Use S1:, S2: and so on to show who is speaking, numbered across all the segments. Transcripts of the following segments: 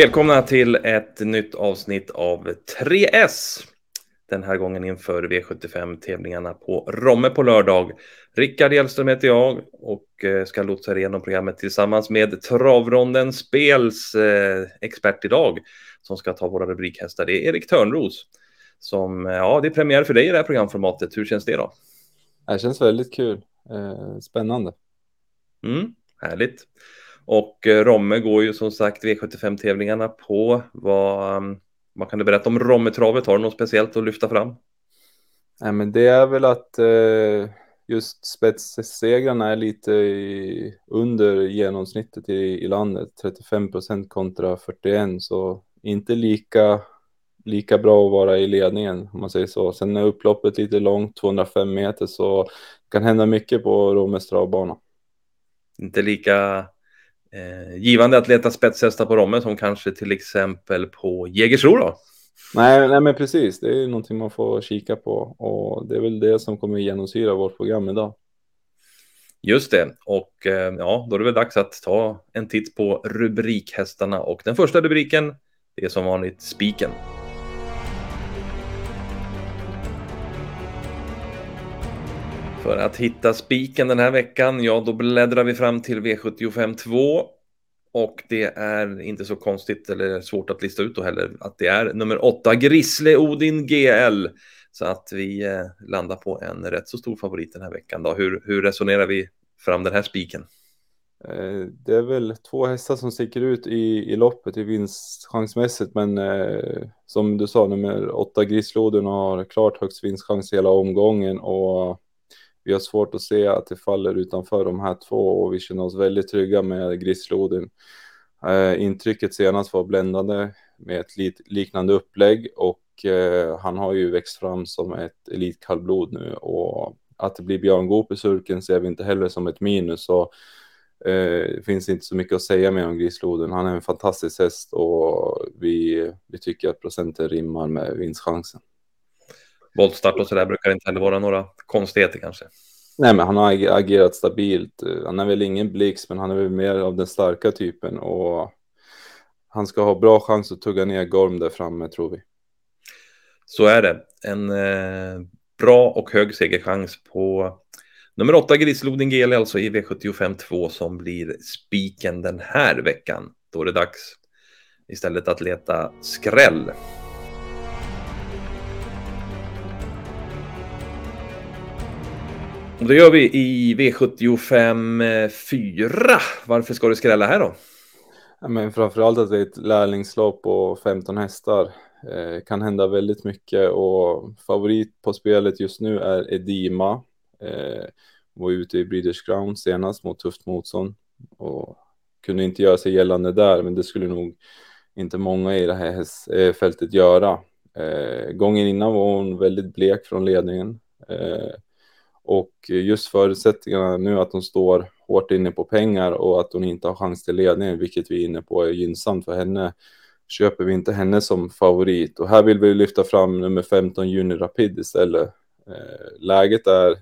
S1: Välkomna till ett nytt avsnitt av 3S. Den här gången inför V75-tävlingarna på Romme på lördag. Rickard Hjellström heter jag och eh, ska lotsa igenom programmet tillsammans med Travronden Spels eh, expert idag som ska ta våra rubrikhästar. Det är Erik Törnros som, eh, ja, det är premiär för dig i det här programformatet. Hur känns det då?
S2: Det känns väldigt kul. Spännande.
S1: Mm, härligt. Och eh, Romme går ju som sagt V75-tävlingarna på. Vad, mm, vad kan du berätta om Rommetravet? Har du något speciellt att lyfta fram?
S2: Nej, men det är väl att eh, just spetssegrarna är lite i, under genomsnittet i, i landet. 35 procent kontra 41, så inte lika, lika bra att vara i ledningen om man säger så. Sen är upploppet lite långt, 205 meter, så det kan hända mycket på Rommes travbana.
S1: Inte lika eh, givande att leta spetshästar på Romme som kanske till exempel på Jägersro då?
S2: Nej, nej, men precis. Det är någonting man får kika på och det är väl det som kommer genomsyra vårt program idag.
S1: Just det, och eh, ja, då är det väl dags att ta en titt på rubrikhästarna och den första rubriken det är som vanligt spiken. För att hitta spiken den här veckan, ja då bläddrar vi fram till V75 2. Och det är inte så konstigt eller svårt att lista ut då heller att det är nummer 8 Grisle Odin GL. Så att vi eh, landar på en rätt så stor favorit den här veckan. Då. Hur, hur resonerar vi fram den här spiken?
S2: Eh, det är väl två hästar som sticker ut i, i loppet i vinstchansmässigt, men eh, som du sa, nummer åtta Grisloden har klart högst vinstchans hela omgången och vi har svårt att se att det faller utanför de här två och vi känner oss väldigt trygga med Grislodin. Eh, intrycket senast var bländande med ett lit, liknande upplägg och eh, han har ju växt fram som ett elitkallblod nu och att det blir Björn Goop i surken ser vi inte heller som ett minus. Så, eh, det finns inte så mycket att säga mer om Grisloden. Han är en fantastisk häst och vi, vi tycker att procenten rimmar med vinstchansen
S1: voltstart och så där brukar inte heller vara några konstigheter kanske.
S2: Nej, men han har agerat stabilt. Han är väl ingen blixt, men han är väl mer av den starka typen och han ska ha bra chans att tugga ner Gorm där framme tror vi.
S1: Så är det. En eh, bra och hög segerchans på nummer 8 Grislodin GL alltså i V75 2 som blir spiken den här veckan. Då är det dags istället att leta skräll. Och det gör vi i V75 4. Varför ska du skrälla här då?
S2: Ja, men framförallt att det är ett lärlingslopp och 15 hästar. Eh, kan hända väldigt mycket och favorit på spelet just nu är Edima. Eh, var ute i Breeders Crown senast mot tufft motstånd och kunde inte göra sig gällande där, men det skulle nog inte många i det här eh, fältet göra. Eh, gången innan var hon väldigt blek från ledningen. Eh, och just förutsättningarna nu att hon står hårt inne på pengar och att hon inte har chans till ledning, vilket vi är inne på är gynnsamt för henne, köper vi inte henne som favorit. Och här vill vi lyfta fram nummer 15 Juni Rapid istället. Eh, läget är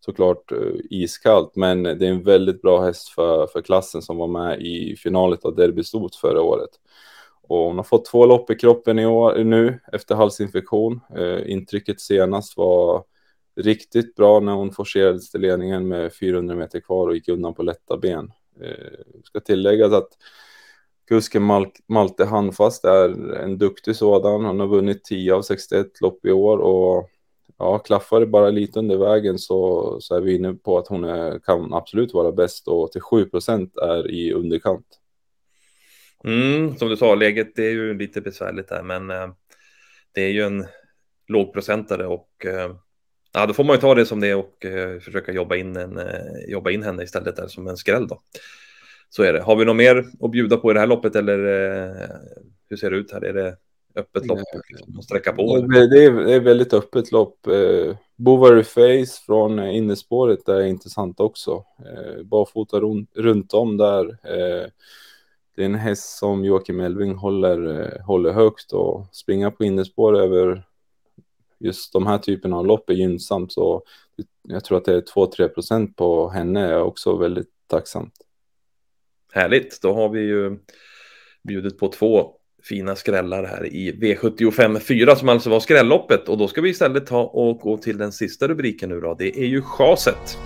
S2: såklart eh, iskallt, men det är en väldigt bra häst för, för klassen som var med i finalet av Derbystort förra året. Och hon har fått två lopp i kroppen i år nu efter halsinfektion. Eh, intrycket senast var riktigt bra när hon forcerades till ledningen med 400 meter kvar och gick undan på lätta ben. Eh, ska tilläggas att kusken Mal Malte Handfast är en duktig sådan. Han har vunnit 10 av 61 lopp i år och ja, klaffar det bara lite under vägen så, så är vi inne på att hon är, kan absolut vara bäst och till 7 procent är i underkant.
S1: Mm, som du sa, läget är ju lite besvärligt där, men eh, det är ju en lågprocentare och eh, Ja, då får man ju ta det som det är och eh, försöka jobba in, en, eh, jobba in henne istället där som en skräll då. Så är det. Har vi något mer att bjuda på i det här loppet eller eh, hur ser det ut här? Är det öppet lopp liksom, att sträcka på?
S2: Det, det, är, det är väldigt öppet lopp. Eh, Bovary Face från eh, innespåret är intressant också. Eh, barfota runt, runt om där. Eh, det är en häst som Joakim Elving håller, eh, håller högt och springa på innespår över just de här typerna av lopp är gynnsamt. Så jag tror att det är 2-3 procent på henne är också väldigt tacksamt.
S1: Härligt, då har vi ju bjudit på två fina skrällar här i V75 4 som alltså var skrälloppet och då ska vi istället ta och gå till den sista rubriken nu då. Det är ju chaset.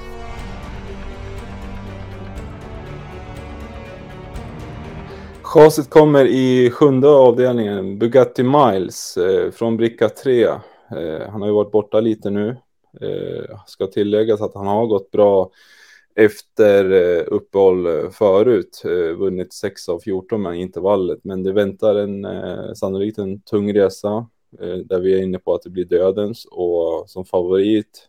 S2: Chaset kommer i sjunde avdelningen, Bugatti Miles eh, från bricka 3. Eh, han har ju varit borta lite nu. Eh, ska tilläggas att han har gått bra efter eh, uppehåll eh, förut. Eh, vunnit 6 av 14 med intervallet, men det väntar en eh, sannolikt en tung resa där vi är inne på att det blir dödens och som favorit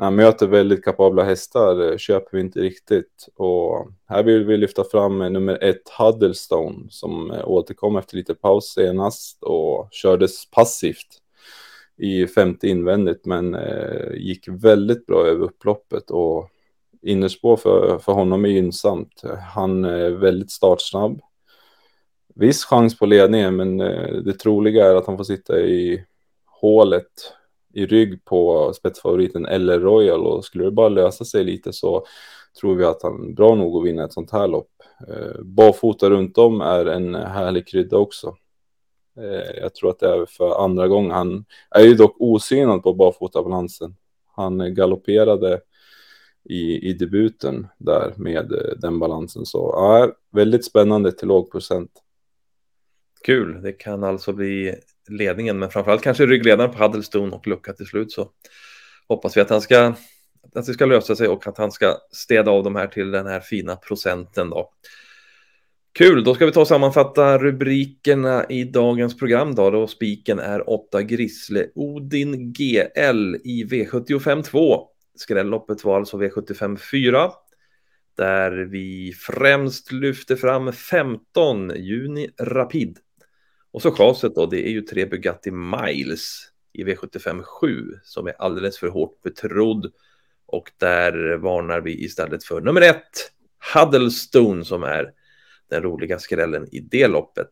S2: när han möter väldigt kapabla hästar köper vi inte riktigt. Och här vill vi lyfta fram nummer ett Huddlestone som återkom efter lite paus senast och kördes passivt i femte invändigt men eh, gick väldigt bra över upploppet och innerspår för, för honom är gynnsamt. Han är väldigt startsnabb. Viss chans på ledningen men eh, det troliga är att han får sitta i hålet i rygg på spetsfavoriten eller Royal och skulle det bara lösa sig lite så tror vi att han är bra nog att vinna ett sånt här lopp. Eh, barfota runt om är en härlig krydda också. Eh, jag tror att det är för andra gången. Han är ju dock osynad på barfotabalansen. Han galopperade i, i debuten där med eh, den balansen. Så ja, väldigt spännande till låg procent.
S1: Kul, det kan alltså bli ledningen, men framförallt kanske ryggledaren på Huddlestone och lucka till slut så hoppas vi att han ska att det ska lösa sig och att han ska städa av de här till den här fina procenten då. Kul, då ska vi ta och sammanfatta rubrikerna i dagens program då. då spiken är 8 Grisle Odin GL i V75 2. Skrälloppet var alltså V75 4. Där vi främst lyfter fram 15 juni Rapid. Och så chaset då, det är ju tre Bugatti Miles i V75 7 som är alldeles för hårt betrodd. Och där varnar vi istället för nummer ett, Huddlestone som är den roliga skrällen i det loppet.